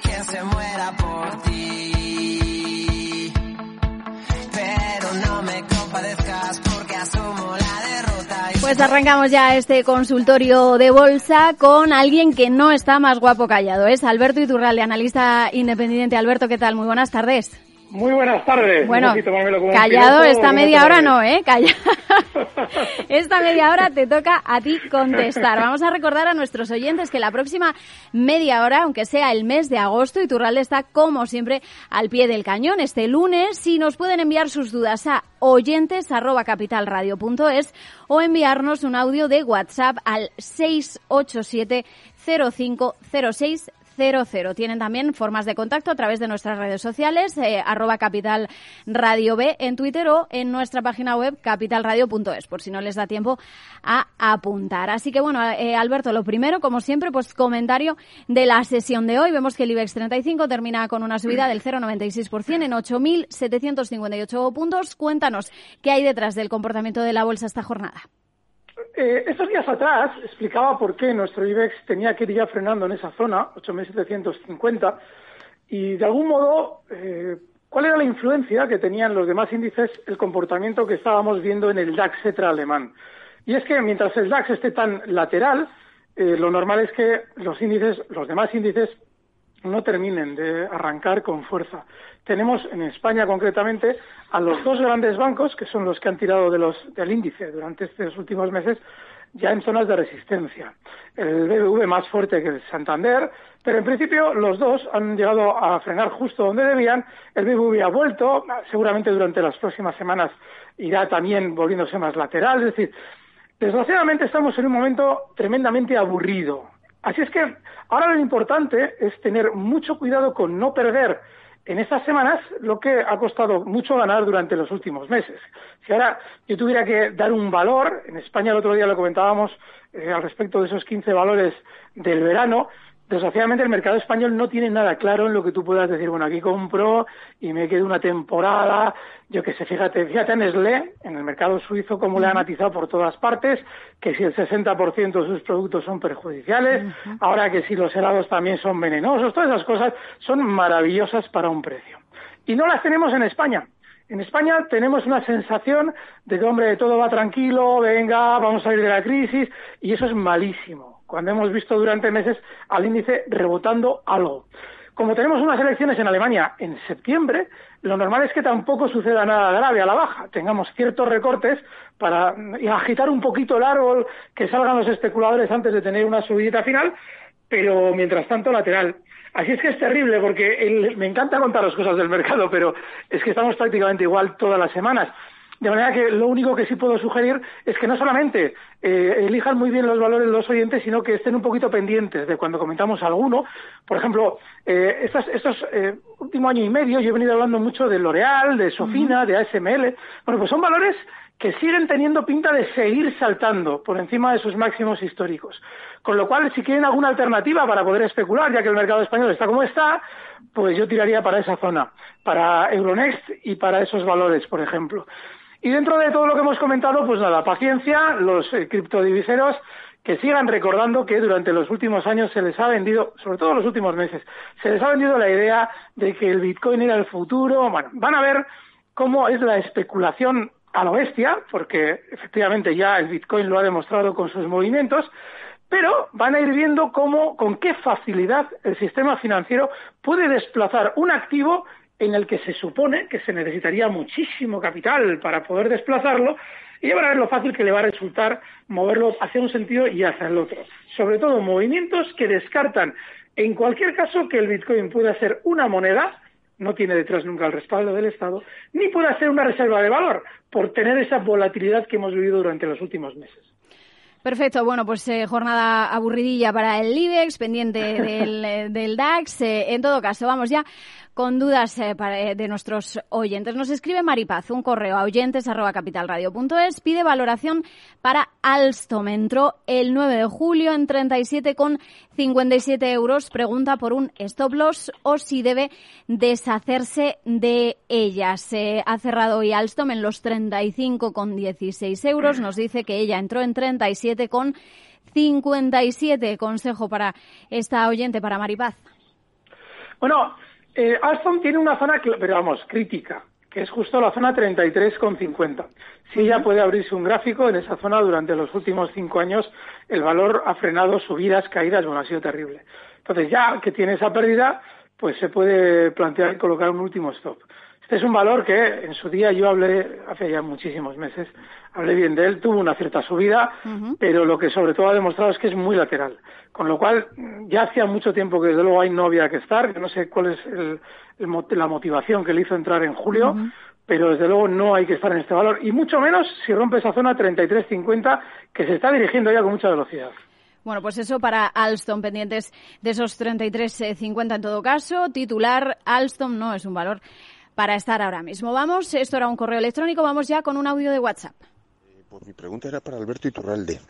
Que ya se muera por ti. Pero no me compadezcas porque asumo la derrota. Pues arrancamos ya este consultorio de bolsa con alguien que no está más guapo callado. Es Alberto Iturralde, analista independiente. Alberto, ¿qué tal? Muy buenas tardes. Muy buenas tardes. Bueno, como callado esta media hora no, ¿eh? Calla. esta media hora te toca a ti contestar. Vamos a recordar a nuestros oyentes que la próxima media hora, aunque sea el mes de agosto, Iturralde está como siempre al pie del cañón. Este lunes, si nos pueden enviar sus dudas a oyentes@capitalradio.es o enviarnos un audio de WhatsApp al 687 0506 00. Tienen también formas de contacto a través de nuestras redes sociales, eh, arroba capital radio B en Twitter o en nuestra página web capitalradio.es, por si no les da tiempo a apuntar. Así que bueno, eh, Alberto, lo primero, como siempre, pues comentario de la sesión de hoy. Vemos que el IBEX 35 termina con una subida del 0,96% en 8.758 puntos. Cuéntanos qué hay detrás del comportamiento de la bolsa esta jornada. Eh, estos días atrás explicaba por qué nuestro IBEX tenía que ir ya frenando en esa zona, 8.750, y de algún modo, eh, ¿cuál era la influencia que tenían los demás índices el comportamiento que estábamos viendo en el DAX etra alemán? Y es que mientras el DAX esté tan lateral, eh, lo normal es que los índices, los demás índices, no terminen de arrancar con fuerza. Tenemos en España concretamente a los dos grandes bancos, que son los que han tirado de los, del índice durante estos últimos meses, ya en zonas de resistencia. El BBV más fuerte que el Santander, pero en principio los dos han llegado a frenar justo donde debían. El BBV ha vuelto, seguramente durante las próximas semanas irá también volviéndose más lateral. Es decir, desgraciadamente estamos en un momento tremendamente aburrido. Así es que ahora lo importante es tener mucho cuidado con no perder en estas semanas lo que ha costado mucho ganar durante los últimos meses. Si ahora yo tuviera que dar un valor, en España el otro día lo comentábamos eh, al respecto de esos 15 valores del verano, desgraciadamente el mercado español no tiene nada claro en lo que tú puedas decir, bueno, aquí compro y me quedo una temporada, yo que sé, fíjate, fíjate en Nestlé, en el mercado suizo, cómo le han atizado por todas partes, que si el 60% de sus productos son perjudiciales, ahora que si los helados también son venenosos, todas esas cosas son maravillosas para un precio. Y no las tenemos en España. En España tenemos una sensación de que, hombre, todo va tranquilo, venga, vamos a salir de la crisis, y eso es malísimo, cuando hemos visto durante meses al índice rebotando algo. Como tenemos unas elecciones en Alemania en septiembre, lo normal es que tampoco suceda nada grave a la baja. Tengamos ciertos recortes para agitar un poquito el árbol, que salgan los especuladores antes de tener una subida final, pero mientras tanto lateral. Así es que es terrible porque me encanta contar las cosas del mercado, pero es que estamos prácticamente igual todas las semanas. De manera que lo único que sí puedo sugerir es que no solamente eh, elijan muy bien los valores los oyentes, sino que estén un poquito pendientes de cuando comentamos alguno. Por ejemplo, eh, estos, estos eh, último año y medio yo he venido hablando mucho de L'Oreal, de Sofina, de ASML. Bueno, pues son valores que siguen teniendo pinta de seguir saltando por encima de sus máximos históricos. Con lo cual, si quieren alguna alternativa para poder especular, ya que el mercado español está como está, pues yo tiraría para esa zona, para Euronext y para esos valores, por ejemplo. Y dentro de todo lo que hemos comentado, pues nada, paciencia, los eh, criptodiviseros que sigan recordando que durante los últimos años se les ha vendido, sobre todo los últimos meses, se les ha vendido la idea de que el Bitcoin era el futuro. Bueno, van a ver cómo es la especulación a lo bestia, porque efectivamente ya el Bitcoin lo ha demostrado con sus movimientos, pero van a ir viendo cómo, con qué facilidad el sistema financiero puede desplazar un activo en el que se supone que se necesitaría muchísimo capital para poder desplazarlo y ya van a ver lo fácil que le va a resultar moverlo hacia un sentido y hacia el otro. Sobre todo movimientos que descartan en cualquier caso que el Bitcoin pueda ser una moneda no tiene detrás nunca el respaldo del Estado, ni puede ser una reserva de valor por tener esa volatilidad que hemos vivido durante los últimos meses. Perfecto, bueno, pues eh, jornada aburridilla para el IBEX, pendiente del, del DAX. Eh, en todo caso, vamos ya con dudas eh, eh, de nuestros oyentes. Nos escribe Maripaz un correo a oyentes@capitalradio.es, pide valoración para Alstom. Entró el 9 de julio en 37,57 euros. Pregunta por un stop loss o si debe deshacerse de ella. Se ha cerrado hoy Alstom en los 35,16 euros. Nos dice que ella entró en 37,57. Consejo para esta oyente, para Maripaz. Bueno, eh, Alstom tiene una zona, pero vamos, crítica, que es justo la zona 33,50. Si ella puede abrirse un gráfico en esa zona durante los últimos cinco años, el valor ha frenado subidas, caídas, bueno, ha sido terrible. Entonces, ya que tiene esa pérdida, pues se puede plantear colocar un último stop. Este es un valor que en su día yo hablé, hace ya muchísimos meses, hablé bien de él, tuvo una cierta subida, pero lo que sobre todo ha demostrado es que es muy lateral. Con lo cual, ya hacía mucho tiempo que desde luego ahí no había que estar, no sé cuál es el, la motivación que le hizo entrar en julio, pero desde luego no hay que estar en este valor, y mucho menos si rompe esa zona 33.50 que se está dirigiendo ya con mucha velocidad. Bueno, pues eso para Alstom, pendientes de esos 33.50 en todo caso. Titular, Alstom no es un valor para estar ahora mismo. Vamos, esto era un correo electrónico, vamos ya con un audio de WhatsApp. Eh, pues mi pregunta era para Alberto Iturralde.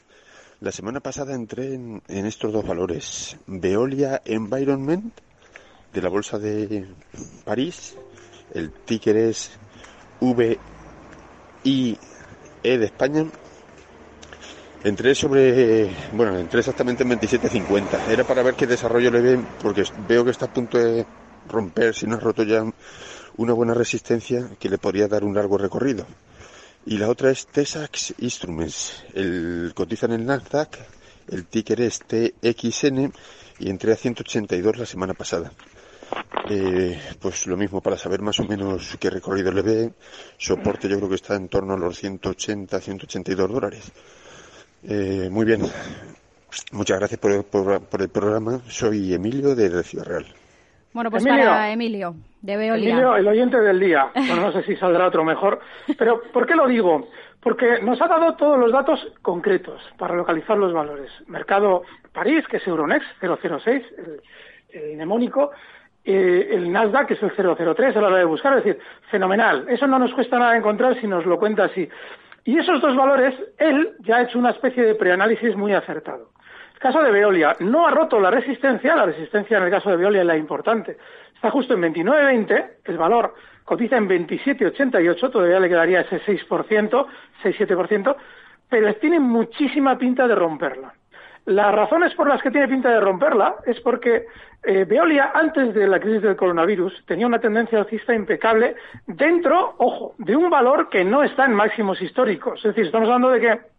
La semana pasada entré en, estos dos valores. Veolia Environment, de la Bolsa de París. El ticker es VIE de España. Entré sobre, bueno, entré exactamente en 27.50. Era para ver qué desarrollo le ven, porque veo que está a punto de romper, si no es roto ya, una buena resistencia que le podría dar un largo recorrido. Y la otra es Tesax Instruments. El cotiza en el Nasdaq, el ticker es TXN y entré a 182 la semana pasada. Eh, pues lo mismo para saber más o menos qué recorrido le ve. Soporte yo creo que está en torno a los 180, 182 dólares. Eh, muy bien. Muchas gracias por, el programa. Soy Emilio de Ciudad Real. Bueno, pues para Emilio, de Veolia. Emilio, el oyente del día. Bueno, no sé si saldrá otro mejor. Pero, ¿por qué lo digo? Porque nos ha dado todos los datos concretos para localizar los valores. Mercado París, que es Euronext 006, el, el mnemónico, eh, el Nasdaq, que es el 003 a la hora de buscar. Es decir, fenomenal. Eso no nos cuesta nada encontrar si nos lo cuenta así. Y esos dos valores, él ya ha hecho una especie de preanálisis muy acertado. El caso de Veolia no ha roto la resistencia, la resistencia en el caso de Veolia es la importante. Está justo en 29.20, el valor cotiza en 27.88, todavía le quedaría ese 6%, 6-7%, pero tiene muchísima pinta de romperla. Las razones por las que tiene pinta de romperla es porque eh, Veolia, antes de la crisis del coronavirus, tenía una tendencia alcista impecable dentro, ojo, de un valor que no está en máximos históricos. Es decir, estamos hablando de que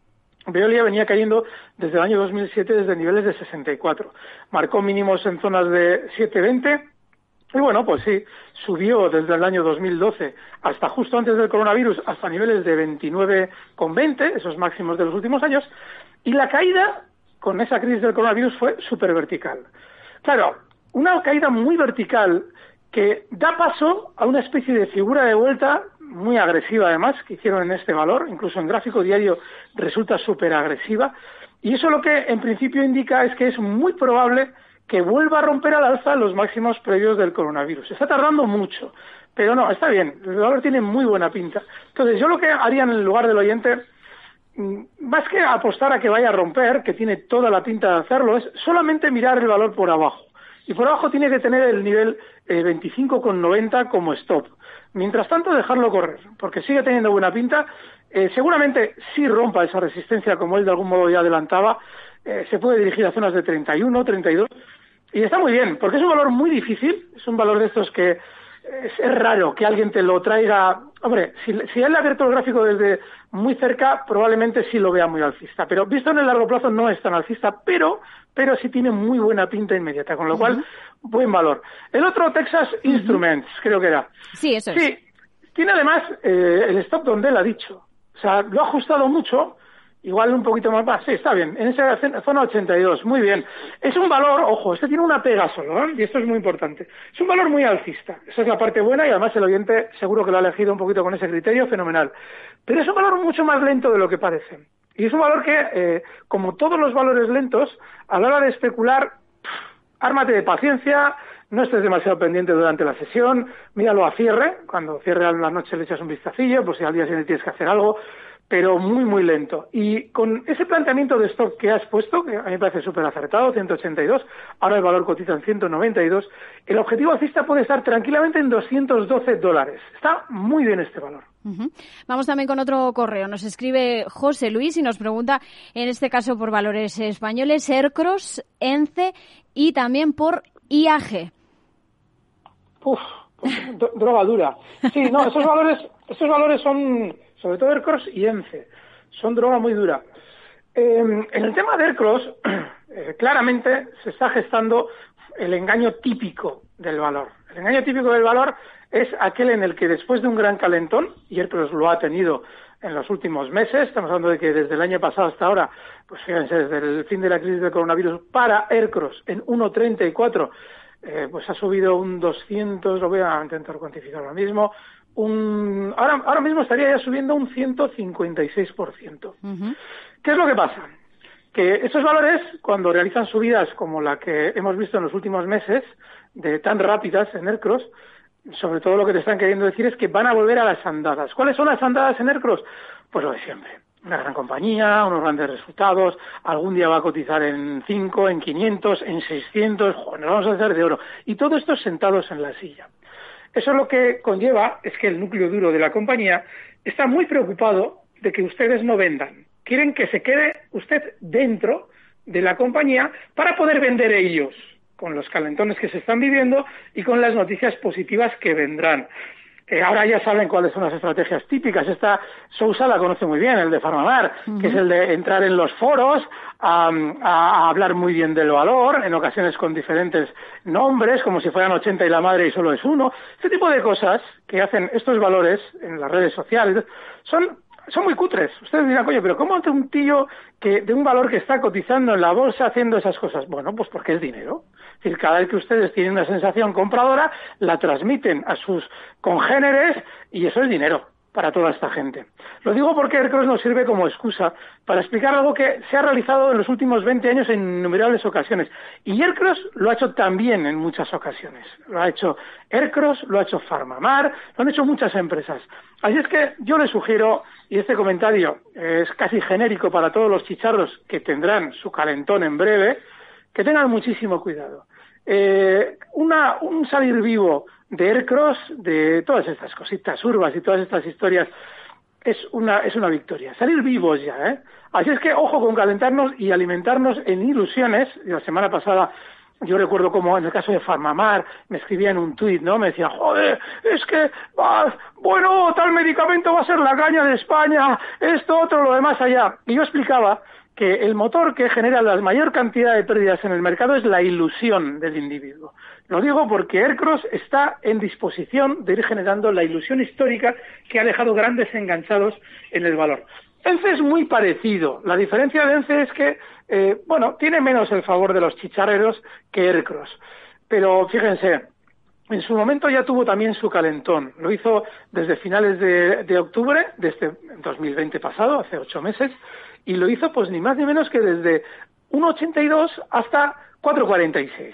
Veolia venía cayendo desde el año 2007 desde niveles de 64. Marcó mínimos en zonas de 720 y bueno, pues sí, subió desde el año 2012 hasta justo antes del coronavirus hasta niveles de 29,20, esos máximos de los últimos años, y la caída con esa crisis del coronavirus fue súper vertical. Claro, una caída muy vertical que da paso a una especie de figura de vuelta muy agresiva además que hicieron en este valor, incluso en gráfico diario resulta súper agresiva y eso lo que en principio indica es que es muy probable que vuelva a romper al alza los máximos previos del coronavirus. Está tardando mucho, pero no, está bien, el valor tiene muy buena pinta. Entonces yo lo que haría en el lugar del oyente, mm, más que apostar a que vaya a romper, que tiene toda la pinta de hacerlo, es solamente mirar el valor por abajo. Y por abajo tiene que tener el nivel eh, 25,90 como stop. Mientras tanto, dejarlo correr, porque sigue teniendo buena pinta. Eh, seguramente si rompa esa resistencia, como él de algún modo ya adelantaba, eh, se puede dirigir a zonas de 31, 32. Y está muy bien, porque es un valor muy difícil, es un valor de estos que es, raro que alguien te lo traiga. Hombre, si, si él ha abierto el gráfico desde muy cerca, probablemente sí lo vea muy alcista. Pero visto en el largo plazo no es tan alcista, pero, pero sí tiene muy buena pinta inmediata, con lo cual, buen valor. El otro, Texas Instruments, creo que era. Sí, eso es. Sí, tiene además eh, el stop donde él ha dicho. O sea, lo ha ajustado mucho igual un poquito más, va, sí, está bien, en esa zona 82, muy bien. Es un valor, ojo, este tiene una pega solo, ¿eh? y esto es muy importante. Es un valor muy alcista, esa es la parte buena y además el oyente seguro que lo ha elegido un poquito con ese criterio, fenomenal. Pero es un valor mucho más lento de lo que parece. Y es un valor que, eh, como todos los valores lentos, a la hora de especular, ármate de paciencia, no estés demasiado pendiente durante la sesión, míralo a cierre, cuando cierre a la noche le echas un vistacillo, pues si al día siguiente tienes que hacer algo, pero muy, muy lento. Y con ese planteamiento de stock que has puesto, que a mí me parece súper acertado, 182, ahora el valor cotiza en 192, el objetivo alcista puede estar tranquilamente en 212 dólares. Está muy bien este valor. Vamos también con otro correo. Nos escribe José Luis y nos pregunta, en este caso por valores españoles, Aircross, ENCE y también por IAG. Uf, pues, droga dura. Sí, no, esos valores, esos valores son sobre todo Aircross y ENCE. Son droga muy dura. Em, en el tema de Aircross, eh, claramente se está gestando el engaño típico del valor. El engaño típico del valor es aquel en el que después de un gran calentón, y Aircross lo ha tenido en los últimos meses, estamos hablando de que desde el año pasado hasta ahora, pues fíjense, desde el fin de la crisis del coronavirus para Aircross en 1.34, eh, pues ha subido un 200, lo voy a intentar cuantificar ahora mismo, un, ahora, ahora mismo estaría ya subiendo un 156%. ¿Qué es lo que pasa? Que estos valores, cuando realizan subidas como la que hemos visto en los últimos meses, de tan rápidas en Aircross, sobre todo lo que te están queriendo decir es que van a volver a las andadas. ¿Cuáles son las andadas en Aircross? Pues lo de siempre. Una gran compañía, unos grandes resultados, algún día va a cotizar en 5, en 500, en 600, nos vamos a hacer de oro. Y todo esto sentados en la silla. Eso lo que conlleva es que el núcleo duro de la compañía está muy preocupado de que ustedes no vendan. Quieren que se quede usted dentro de la compañía para poder vender ellos, con los calentones que se están viviendo y con las noticias positivas que vendrán. Eh, ahora ya saben cuáles son las estrategias típicas. Esta Sousa la conoce muy bien, el de Farmamar, que es el de entrar en los foros a, hablar muy bien del valor, en ocasiones con diferentes nombres, como si fueran 80 y la madre y solo es uno. Este tipo de cosas que hacen estos valores en las redes sociales son son muy cutres. Ustedes dirán, oye, pero ¿cómo hace un tío que de un valor que está cotizando en la bolsa haciendo esas cosas? Bueno, pues porque es dinero. Es decir, cada vez que ustedes tienen una sensación compradora, la transmiten a sus congéneres y eso es dinero para toda esta gente. Lo digo porque Aircross nos sirve como excusa para explicar algo que se ha realizado en los últimos 20 años en innumerables ocasiones. Y Aircross lo ha hecho también en muchas ocasiones. Lo ha hecho Aircross, lo ha hecho Farmamar, lo han hecho muchas empresas. Así es que yo les sugiero, y este comentario es casi genérico para todos los chicharros que tendrán su calentón en breve, que tengan muchísimo cuidado. Eh, una, un salir vivo de Aircross, de todas estas cositas urbas y todas estas historias, es una, es una victoria. Salir vivos ya, ¿eh? Así es que ojo con calentarnos y alimentarnos en ilusiones. La semana pasada yo recuerdo como en el caso de Farmamar me escribía en un tuit, ¿no? Me decía, joder, es que, bueno, tal medicamento va a ser la caña de España, esto, otro, lo demás allá. Y yo explicaba que el motor que genera la mayor cantidad de pérdidas en el mercado es la ilusión del individuo. Lo digo porque Aircross está en disposición de ir generando la ilusión histórica que ha dejado grandes enganchados en el valor. ENCE es muy parecido. La diferencia de ENCE es que, eh, bueno, tiene menos el favor de los chicharreros que Aircross. Pero fíjense, en su momento ya tuvo también su calentón. Lo hizo desde finales de, octubre de este 2020 pasado, hace ocho meses, y lo hizo pues ni más ni menos que desde 1,82 hasta 4,46.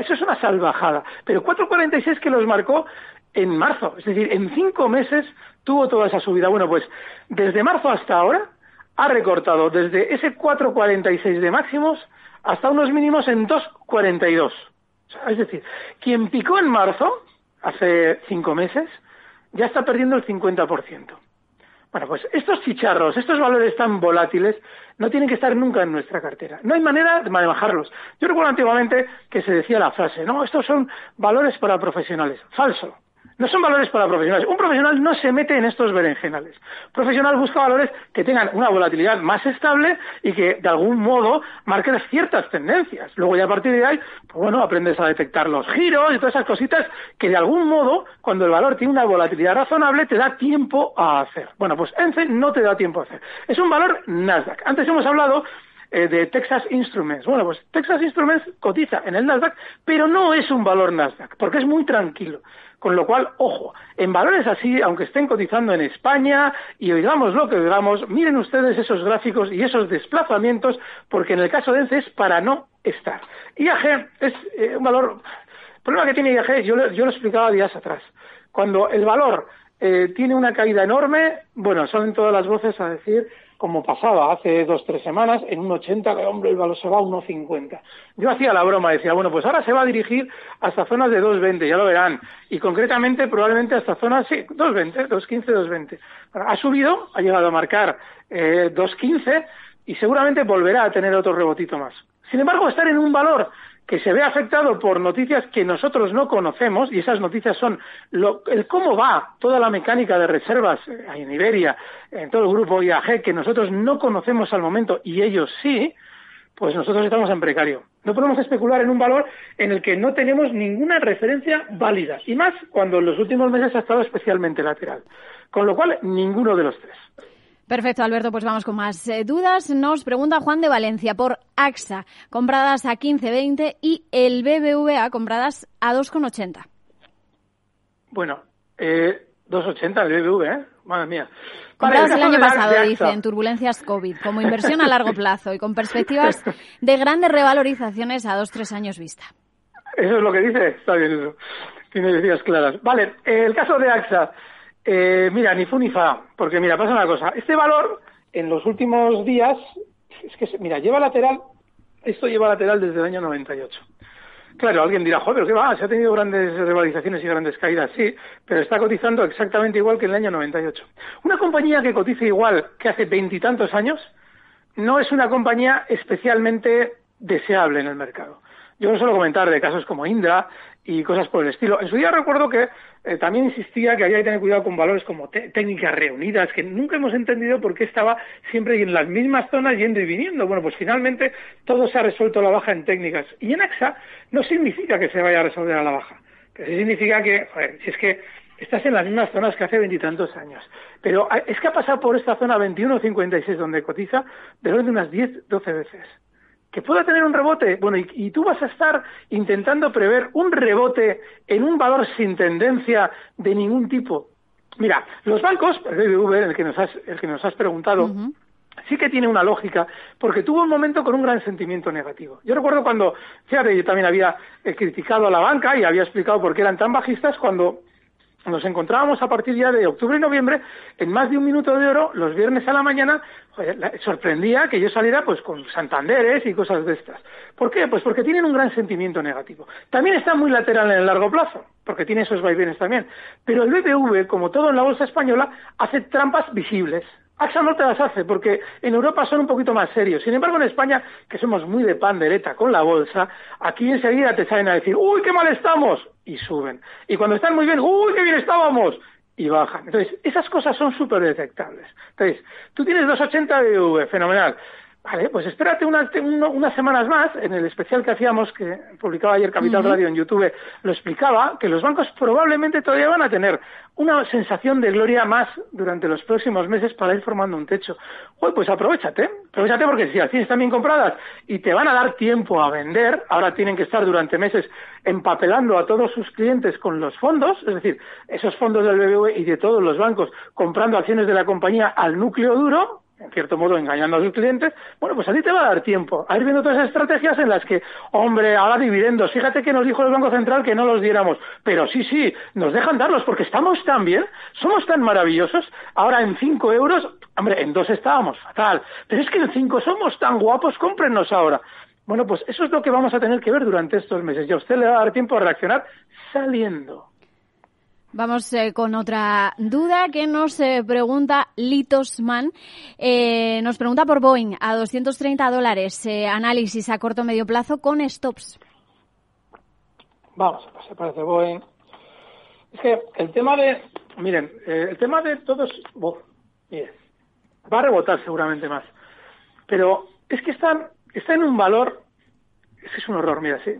Eso es una salvajada. Pero 4,46 que los marcó en marzo. Es decir, en cinco meses tuvo toda esa subida. Bueno, pues desde marzo hasta ahora ha recortado desde ese 4,46 de máximos hasta unos mínimos en 2,42. es decir, quien picó en marzo, hace cinco meses, ya está perdiendo el 50%. Bueno, pues estos chicharros, estos valores tan volátiles, no tienen que estar nunca en nuestra cartera. No hay manera de manejarlos. Yo recuerdo antiguamente que se decía la frase, no, estos son valores para profesionales. Falso. No son valores para profesionales. Un profesional no se mete en estos berenjenales. Un profesional busca valores que tengan una volatilidad más estable y que de algún modo marquen ciertas tendencias. Luego ya a partir de ahí, pues bueno, aprendes a detectar los giros y todas esas cositas que de algún modo, cuando el valor tiene una volatilidad razonable, te da tiempo a hacer. Bueno, pues ENCE no te da tiempo a hacer. Es un valor Nasdaq. Antes hemos hablado eh, de Texas Instruments. Bueno, pues Texas Instruments cotiza en el Nasdaq, pero no es un valor Nasdaq, porque es muy tranquilo. Con lo cual, ojo, en valores así, aunque estén cotizando en España y oigamos lo que oigamos, miren ustedes esos gráficos y esos desplazamientos, porque en el caso de ENCE es para no estar. IAG es eh, un valor. El problema que tiene IAG, yo, yo lo explicaba días atrás. Cuando el valor eh, tiene una caída enorme, bueno, salen todas las voces a decir como pasaba hace dos, tres semanas, en un 80, que hombre, el valor se va a 1,50. Yo hacía la broma, decía, bueno, pues ahora se va a dirigir hasta zonas de 2,20, ya lo verán. Y concretamente, probablemente hasta zonas, sí, 2,20, 2,15, 2,20. Ha subido, ha llegado a marcar eh, 2,15 y seguramente volverá a tener otro rebotito más. Sin embargo, estar en un valor que se ve afectado por noticias que nosotros no conocemos, y esas noticias son el cómo va toda la mecánica de reservas eh, en Iberia, en todo el grupo IAG, que nosotros no conocemos al momento y ellos sí, pues nosotros estamos en precario. No podemos especular en un valor en el que no tenemos ninguna referencia válida, y más cuando en los últimos meses ha estado especialmente lateral. Con lo cual, ninguno de los tres. Perfecto, Alberto, pues vamos con más eh, dudas. Nos pregunta Juan de Valencia por AXA, compradas a 15.20 y el BBVA, compradas a 2,80. Bueno, eh, 2,80 el BBVA, ¿eh? Madre mía. Compradas el, año pasado, dice, en turbulencias COVID, como inversión a largo plazo y con perspectivas de grandes revalorizaciones a dos, tres años vista. Eso es lo que dice, está bien eso. Tiene ideas claras. Vale, el caso de AXA. Eh, mira, ni fu ni fa, porque mira, pasa una cosa. Este valor, en los últimos días, es que, mira, lleva lateral, esto lleva lateral desde el año 98. Claro, alguien dirá, joder, ¿qué va? Se ha tenido grandes revalorizaciones y grandes caídas, sí, pero está cotizando exactamente igual que en el año 98. Una compañía que cotice igual que hace veintitantos años no es una compañía especialmente deseable en el mercado. Yo no suelo comentar de casos como Indra y cosas por el estilo. En su día recuerdo que eh, también insistía que había que tener cuidado con valores como técnicas reunidas, que nunca hemos entendido por qué estaba siempre en las mismas zonas yendo y viniendo. Bueno, pues finalmente todo se ha resuelto la baja en técnicas. Y en AXA no significa que se vaya a resolver a la baja, pero sí significa que, joder, si es que estás en las mismas zonas que hace veintitantos años. Pero ah, es que ha pasado por esta zona 21.56 donde cotiza de unas 10, 12 veces que pueda tener un rebote. Bueno, y, tú vas a estar intentando prever un rebote en un valor sin tendencia de ningún tipo. Mira, los bancos, el BBV, el que nos has, el que nos has preguntado, sí que tiene una lógica, porque tuvo un momento con un gran sentimiento negativo. Yo recuerdo cuando, fíjate, yo también había eh, criticado a la banca y había explicado por qué eran tan bajistas cuando nos encontrábamos a partir ya de octubre y noviembre en más de un minuto de oro los viernes a la mañana sorprendía que yo saliera pues con Santanderes y cosas de estas. ¿Por qué? Pues porque tienen un gran sentimiento negativo. También está muy lateral en el largo plazo, porque tiene esos vaivenes también. Pero el BBV, como todo en la bolsa española, hace trampas visibles. AXA no te las hace porque en Europa son un poquito más serios. Sin embargo, en España, que somos muy de pandereta con la bolsa, aquí enseguida te salen a decir, uy, qué mal estamos, y suben. Y cuando están muy bien, uy, qué bien estábamos, y bajan. Entonces, esas cosas son súper detectables. Entonces, tú tienes 280 de fenomenal. Vale, pues espérate unas, unas semanas más, en el especial que hacíamos, que publicaba ayer Capital Radio en YouTube, lo explicaba, que los bancos probablemente todavía van a tener una sensación de gloria más durante los próximos meses para ir formando un techo. pues aprovechate, aprovechate porque si las tienes también compradas y te van a dar tiempo a vender, ahora tienen que estar durante meses empapelando a todos sus clientes con los fondos, es decir, esos fondos del BBV y de todos los bancos comprando acciones de la compañía al núcleo duro, en cierto modo engañando a sus clientes, bueno, pues a ti te va a dar tiempo. A ir viendo todas esas estrategias en las que, hombre, ahora dividendos, fíjate que nos dijo el Banco Central que no los diéramos, pero sí, sí, nos dejan darlos porque estamos tan bien, somos tan maravillosos, ahora en cinco euros, hombre, en dos estábamos fatal, pero es que en cinco somos tan guapos, cómprenos ahora. Bueno, pues eso es lo que vamos a tener que ver durante estos meses. Y a usted le va a dar tiempo a reaccionar saliendo. Vamos eh, con otra duda que nos eh, pregunta Litosman. Eh, nos pregunta por Boeing a 230 dólares. análisis a corto medio plazo con stops. Vamos a pasar, parece Boeing. Es que el tema de, miren, eh, el tema de todos, oh, miren, va a rebotar seguramente más, pero es que están, está en un valor, es que es un horror, mira, sí,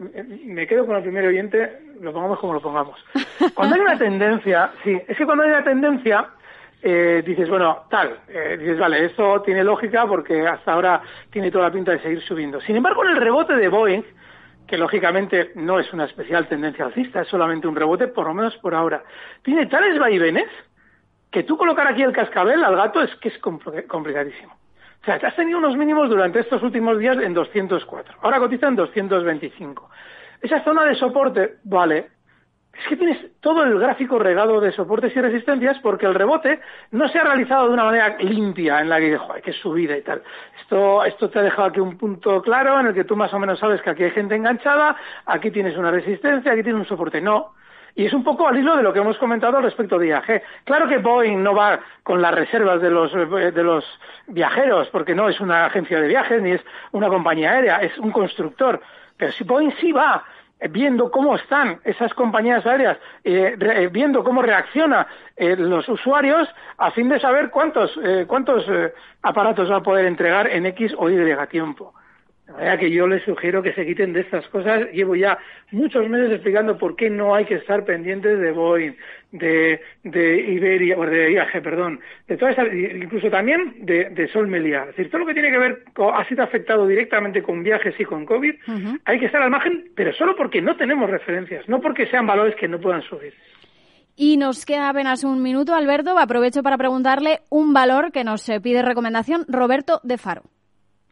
me quedo con el primer oyente, lo pongamos como lo pongamos. Cuando hay una tendencia, sí, es que cuando hay una tendencia, eh, dices, bueno, tal, eh, dices, vale, esto tiene lógica porque hasta ahora tiene toda la pinta de seguir subiendo. Sin embargo, en el rebote de Boeing, que lógicamente no es una especial tendencia alcista, es solamente un rebote, por lo menos por ahora, tiene tales vaivenes que tú colocar aquí el cascabel al gato es que es complicadísimo. O sea, has tenido unos mínimos durante estos últimos días en 204. Ahora cotiza en 225. Esa zona de soporte, vale, es que tienes todo el gráfico regado de soportes y resistencias porque el rebote no se ha realizado de una manera limpia en la que, joder, que subida y tal. Esto, esto te ha dejado aquí un punto claro en el que tú más o menos sabes que aquí hay gente enganchada, aquí tienes una resistencia, aquí tienes un soporte. No. Y es un poco al hilo de lo que hemos comentado respecto de IAG. Claro que Boeing no va con las reservas de los, de los viajeros, porque no es una agencia de viajes ni es una compañía aérea, es un constructor. Pero si Boeing sí va viendo cómo están esas compañías aéreas, eh, eh, viendo cómo reaccionan eh, los usuarios, a fin de saber cuántos, cuántos aparatos va a poder entregar en X o Y tiempo. De manera que yo les sugiero que se quiten de estas cosas. Llevo ya muchos meses explicando por qué no hay que estar pendientes de Boeing, de, de Iberia, o de IAG, perdón, de toda esa, incluso también de, de Sol Melia. Es decir, todo lo que tiene que ver, con, ha sido afectado directamente con viajes y con COVID, hay que estar al margen, pero solo porque no tenemos referencias, no porque sean valores que no puedan subir. Y nos queda apenas un minuto, Alberto. Aprovecho para preguntarle un valor que nos pide recomendación Roberto de Faro.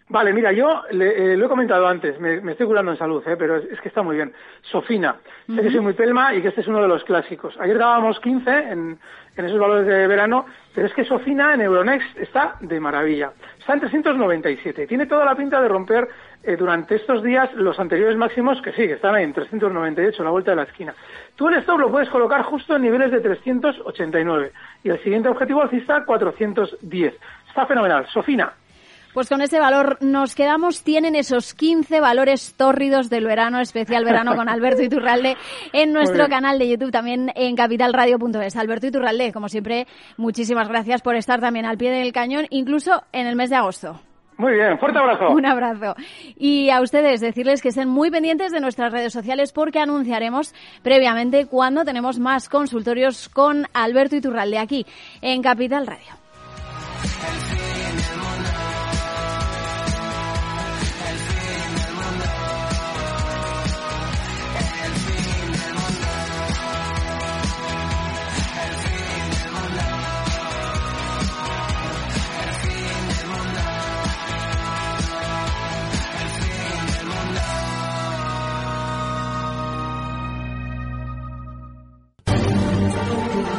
Vale, mira, yo le, eh, lo he comentado antes, me, estoy curando en salud, ¿eh? pero es, que está muy bien. Sofina, sé que soy muy pelma y que este es uno de los clásicos. Ayer dábamos 15 en, en esos valores de verano, pero es que Sofina en Euronext está de maravilla. Está en 397. Tiene toda la pinta de romper eh, durante estos días los anteriores máximos que sí, que están ahí en 398, a la vuelta de la esquina. Tú el stop lo puedes colocar justo en niveles de 389 y el siguiente objetivo alcista 410. Está fenomenal. Sofina, pues con ese valor nos quedamos. Tienen esos 15 valores tórridos del verano, especial verano con Alberto Iturralde en nuestro canal de YouTube, también en capitalradio.es. Alberto Iturralde, como siempre, muchísimas gracias por estar también al pie del cañón, incluso en el mes de agosto. Muy bien, fuerte abrazo. Un abrazo. Y a ustedes decirles que estén muy pendientes de nuestras redes sociales porque anunciaremos previamente cuando tenemos más consultorios con Alberto Iturralde aquí en Capital Radio.